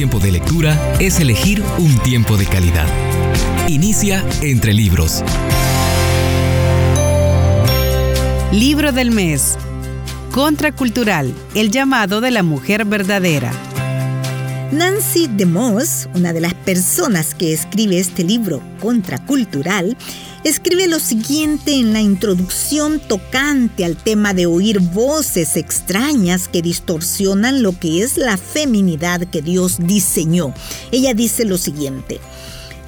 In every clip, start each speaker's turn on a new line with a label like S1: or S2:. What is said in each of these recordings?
S1: tiempo de lectura es elegir un tiempo de calidad. Inicia entre libros.
S2: Libro del mes. Contracultural, el llamado de la mujer verdadera.
S3: Nancy DeMoss, una de las personas que escribe este libro contracultural, escribe lo siguiente en la introducción tocante al tema de oír voces extrañas que distorsionan lo que es la feminidad que Dios diseñó. Ella dice lo siguiente.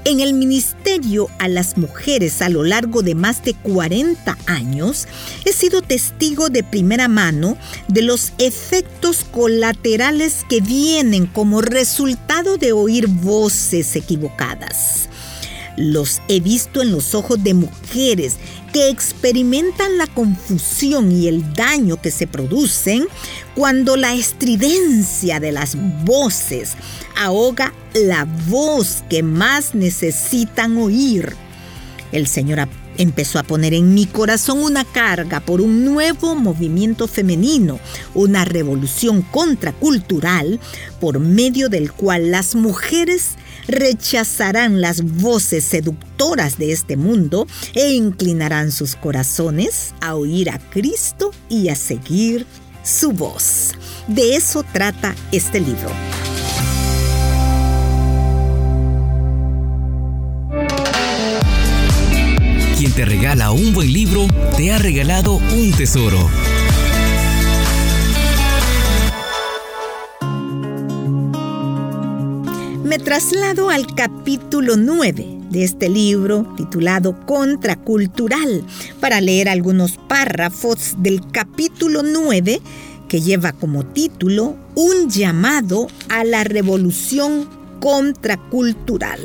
S3: En el ministerio a las mujeres a lo largo de más de 40 años, he sido testigo de primera mano de los efectos colaterales que vienen como resultado de oír voces equivocadas. Los he visto en los ojos de mujeres que experimentan la confusión y el daño que se producen cuando la estridencia de las voces ahoga la voz que más necesitan oír. El Señor empezó a poner en mi corazón una carga por un nuevo movimiento femenino, una revolución contracultural por medio del cual las mujeres rechazarán las voces seductoras de este mundo e inclinarán sus corazones a oír a Cristo y a seguir su voz. De eso trata este libro.
S1: Regala un buen libro, te ha regalado un tesoro.
S3: me traslado al capítulo 9 de este libro titulado Contracultural para leer algunos párrafos del capítulo 9 que lleva como título Un llamado a la revolución contracultural,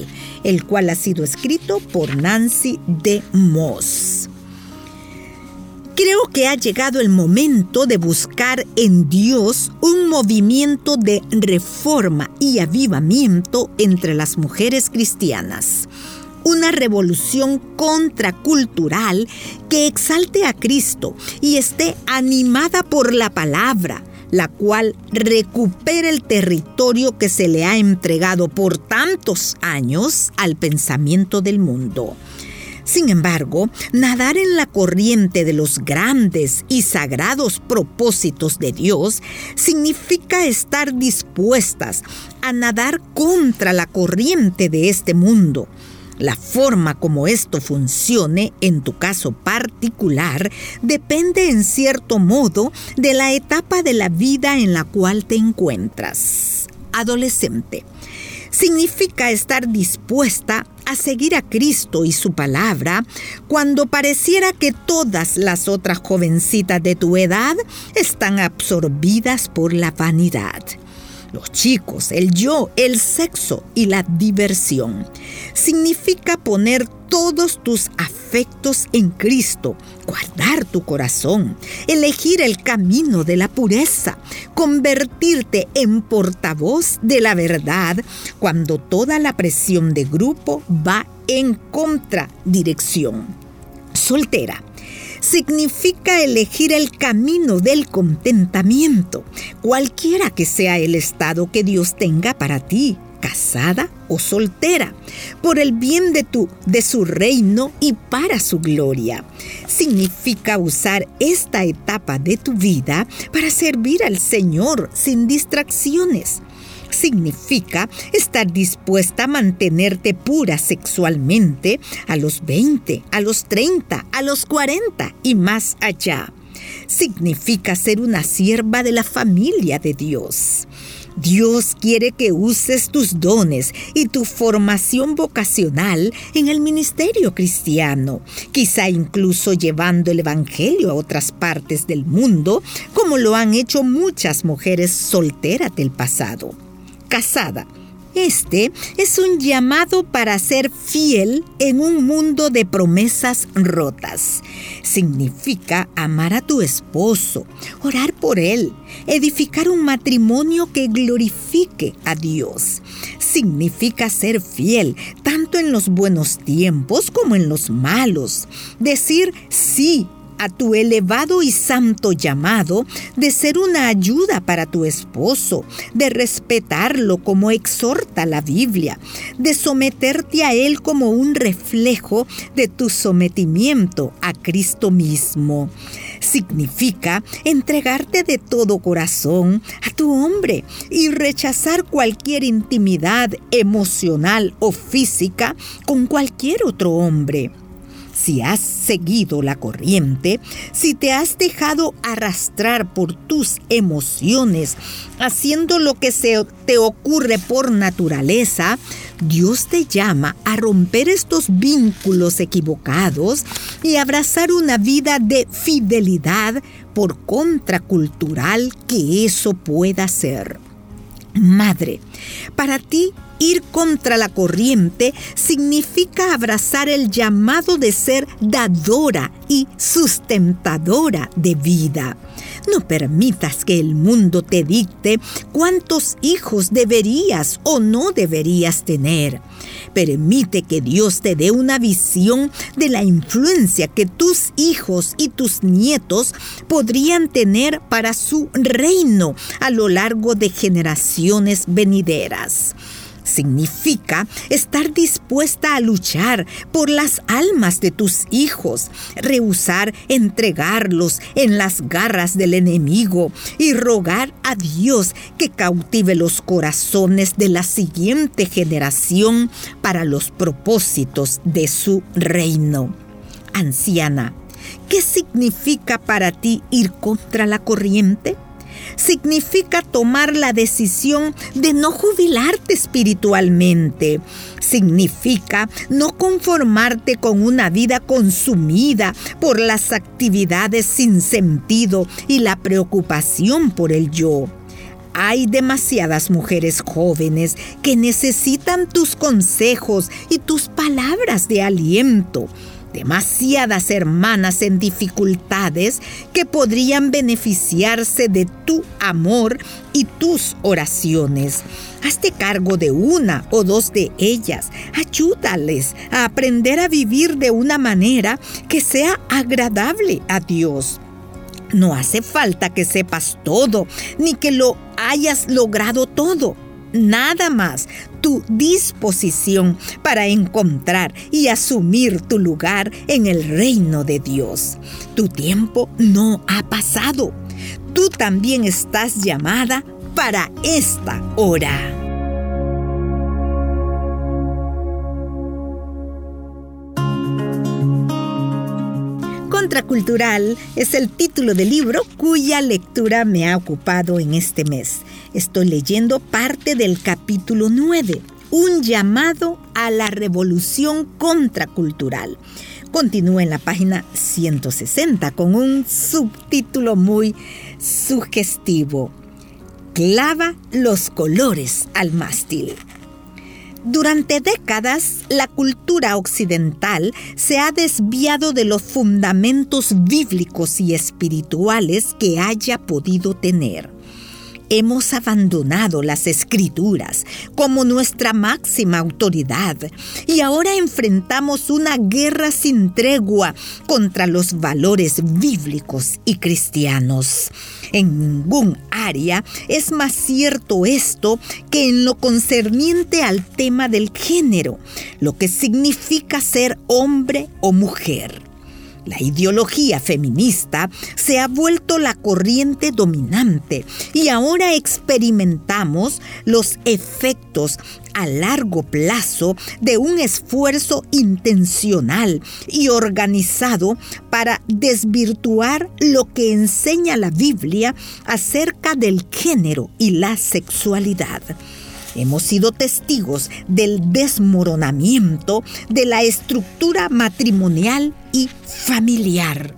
S3: el cual ha sido escrito por Nancy de Moss. Creo que ha llegado el momento de buscar en Dios un movimiento de reforma y avivamiento entre las mujeres cristianas. Una revolución contracultural que exalte a Cristo y esté animada por la palabra, la cual recupere el territorio que se le ha entregado por tantos años al pensamiento del mundo. Sin embargo, nadar en la corriente de los grandes y sagrados propósitos de Dios significa estar dispuestas a nadar contra la corriente de este mundo. La forma como esto funcione en tu caso particular depende en cierto modo de la etapa de la vida en la cual te encuentras. Adolescente significa estar dispuesta a seguir a Cristo y su palabra cuando pareciera que todas las otras jovencitas de tu edad están absorbidas por la vanidad los chicos, el yo, el sexo y la diversión. Significa poner todos tus afectos en Cristo, guardar tu corazón, elegir el camino de la pureza, convertirte en portavoz de la verdad cuando toda la presión de grupo va en contradirección. Soltera significa elegir el camino del contentamiento, cualquiera que sea el estado que Dios tenga para ti, casada o soltera, por el bien de tu de su reino y para su gloria. Significa usar esta etapa de tu vida para servir al Señor sin distracciones significa estar dispuesta a mantenerte pura sexualmente a los 20, a los 30, a los 40 y más allá. Significa ser una sierva de la familia de Dios. Dios quiere que uses tus dones y tu formación vocacional en el ministerio cristiano, quizá incluso llevando el Evangelio a otras partes del mundo, como lo han hecho muchas mujeres solteras del pasado casada. Este es un llamado para ser fiel en un mundo de promesas rotas. Significa amar a tu esposo, orar por él, edificar un matrimonio que glorifique a Dios. Significa ser fiel tanto en los buenos tiempos como en los malos. Decir sí a tu elevado y santo llamado de ser una ayuda para tu esposo, de respetarlo como exhorta la Biblia, de someterte a él como un reflejo de tu sometimiento a Cristo mismo. Significa entregarte de todo corazón a tu hombre y rechazar cualquier intimidad emocional o física con cualquier otro hombre si has seguido la corriente, si te has dejado arrastrar por tus emociones, haciendo lo que se te ocurre por naturaleza, Dios te llama a romper estos vínculos equivocados y abrazar una vida de fidelidad por contracultural que eso pueda ser. Madre, para ti Ir contra la corriente significa abrazar el llamado de ser dadora y sustentadora de vida. No permitas que el mundo te dicte cuántos hijos deberías o no deberías tener. Permite que Dios te dé una visión de la influencia que tus hijos y tus nietos podrían tener para su reino a lo largo de generaciones venideras significa estar dispuesta a luchar por las almas de tus hijos, rehusar entregarlos en las garras del enemigo y rogar a Dios que cautive los corazones de la siguiente generación para los propósitos de su reino. Anciana, ¿qué significa para ti ir contra la corriente? Significa tomar la decisión de no jubilarte espiritualmente. Significa no conformarte con una vida consumida por las actividades sin sentido y la preocupación por el yo. Hay demasiadas mujeres jóvenes que necesitan tus consejos y tus palabras de aliento demasiadas hermanas en dificultades que podrían beneficiarse de tu amor y tus oraciones. Hazte cargo de una o dos de ellas. Ayúdales a aprender a vivir de una manera que sea agradable a Dios. No hace falta que sepas todo, ni que lo hayas logrado todo nada más tu disposición para encontrar y asumir tu lugar en el reino de Dios. Tu tiempo no ha pasado. Tú también estás llamada para esta hora. Contracultural es el título del libro cuya lectura me ha ocupado en este mes. Estoy leyendo parte del capítulo 9, un llamado a la revolución contracultural. Continúa en la página 160 con un subtítulo muy sugestivo. Clava los colores al mástil. Durante décadas, la cultura occidental se ha desviado de los fundamentos bíblicos y espirituales que haya podido tener hemos abandonado las escrituras como nuestra máxima autoridad y ahora enfrentamos una guerra sin tregua contra los valores bíblicos y cristianos. En ningún área es más cierto esto que en lo concerniente al tema del género, lo que significa ser hombre o mujer. La ideología feminista se ha vuelto la corriente dominante y ahora experimentamos los efectos a largo plazo de un esfuerzo intencional y organizado para desvirtuar lo que enseña la Biblia acerca del género y la sexualidad. Hemos sido testigos del desmoronamiento de la estructura matrimonial y familiar.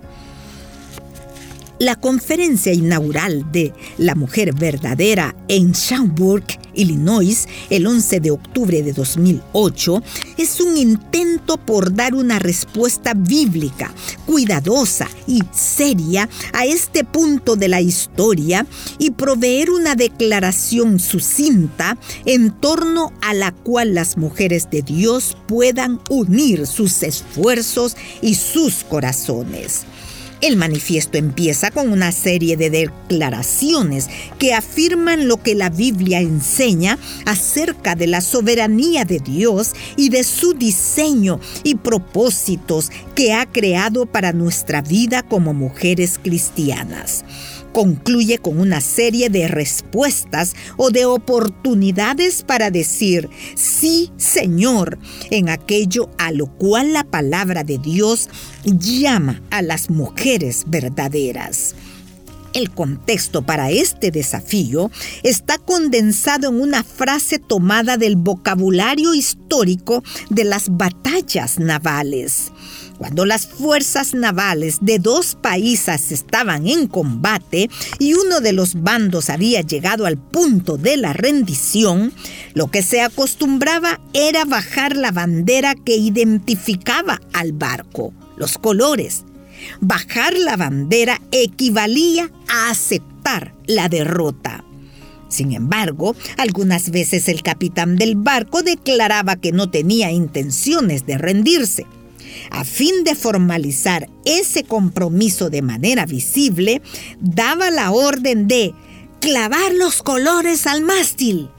S3: La conferencia inaugural de La Mujer Verdadera en Schaumburg, Illinois, el 11 de octubre de 2008, es un intento por dar una respuesta bíblica, cuidadosa y seria a este punto de la historia y proveer una declaración sucinta en torno a la cual las mujeres de Dios puedan unir sus esfuerzos y sus corazones. El manifiesto empieza con una serie de declaraciones que afirman lo que la Biblia enseña acerca de la soberanía de Dios y de su diseño y propósitos que ha creado para nuestra vida como mujeres cristianas concluye con una serie de respuestas o de oportunidades para decir sí, Señor, en aquello a lo cual la palabra de Dios llama a las mujeres verdaderas. El contexto para este desafío está condensado en una frase tomada del vocabulario histórico de las batallas navales. Cuando las fuerzas navales de dos países estaban en combate y uno de los bandos había llegado al punto de la rendición, lo que se acostumbraba era bajar la bandera que identificaba al barco, los colores. Bajar la bandera equivalía a aceptar la derrota. Sin embargo, algunas veces el capitán del barco declaraba que no tenía intenciones de rendirse. A fin de formalizar ese compromiso de manera visible, daba la orden de clavar los colores al mástil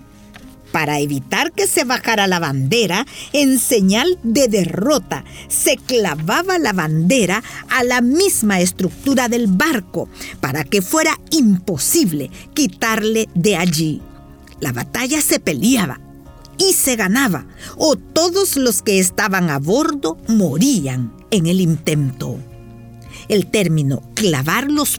S3: para evitar que se bajara la bandera en señal de derrota. Se clavaba la bandera a la misma estructura del barco para que fuera imposible quitarle de allí. La batalla se peleaba y se ganaba, o todos los que estaban a bordo morían en el intento. El término clavar los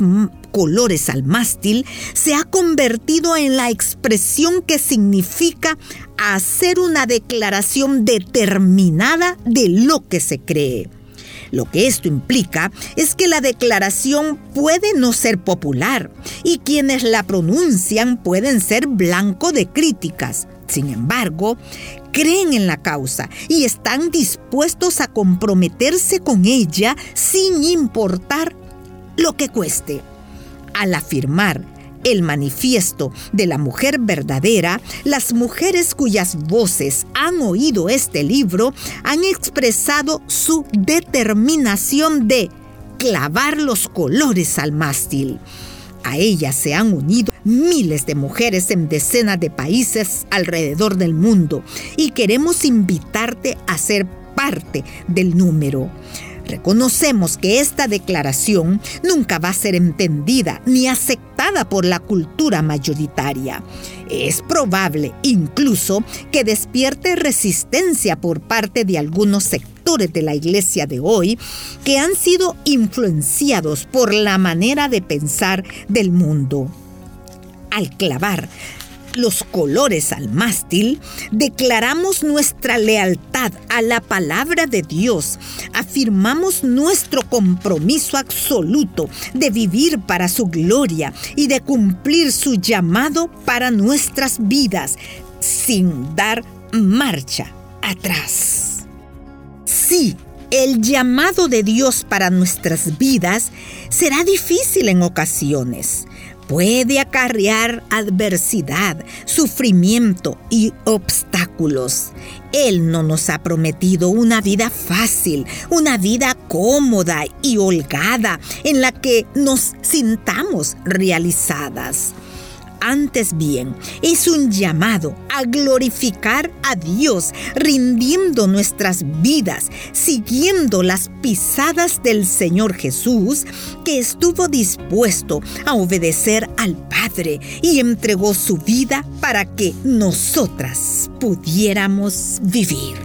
S3: colores al mástil se ha convertido en la expresión que significa hacer una declaración determinada de lo que se cree. Lo que esto implica es que la declaración puede no ser popular y quienes la pronuncian pueden ser blanco de críticas, sin embargo, creen en la causa y están dispuestos a comprometerse con ella sin importar lo que cueste. Al afirmar el manifiesto de la mujer verdadera, las mujeres cuyas voces han oído este libro han expresado su determinación de clavar los colores al mástil. A ellas se han unido miles de mujeres en decenas de países alrededor del mundo y queremos invitarte a ser parte del número. Reconocemos que esta declaración nunca va a ser entendida ni aceptada por la cultura mayoritaria. Es probable incluso que despierte resistencia por parte de algunos sectores de la iglesia de hoy que han sido influenciados por la manera de pensar del mundo. Al clavar los colores al mástil, declaramos nuestra lealtad a la palabra de Dios, afirmamos nuestro compromiso absoluto de vivir para su gloria y de cumplir su llamado para nuestras vidas sin dar marcha atrás. Sí, el llamado de Dios para nuestras vidas será difícil en ocasiones puede acarrear adversidad, sufrimiento y obstáculos. Él no nos ha prometido una vida fácil, una vida cómoda y holgada en la que nos sintamos realizadas. Antes bien, es un llamado a glorificar a Dios, rindiendo nuestras vidas, siguiendo las pisadas del Señor Jesús, que estuvo dispuesto a obedecer al Padre y entregó su vida para que nosotras pudiéramos vivir.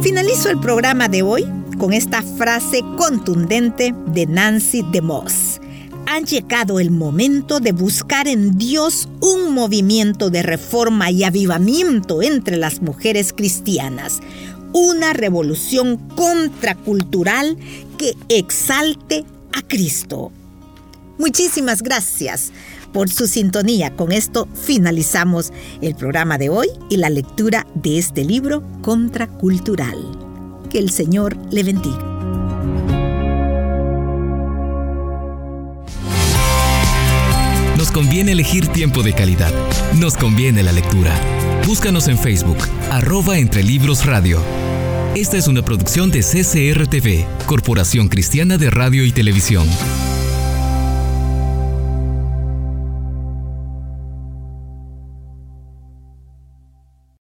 S3: Finalizo el programa de hoy con esta frase contundente de Nancy DeMoss. Ha llegado el momento de buscar en Dios un movimiento de reforma y avivamiento entre las mujeres cristianas, una revolución contracultural que exalte a Cristo. Muchísimas gracias por su sintonía. Con esto finalizamos el programa de hoy y la lectura de este libro contracultural. Que el Señor le bendiga.
S1: Nos conviene elegir tiempo de calidad. Nos conviene la lectura. Búscanos en Facebook, arroba Entre Libros Radio. Esta es una producción de CCRTV, Corporación Cristiana de Radio y Televisión.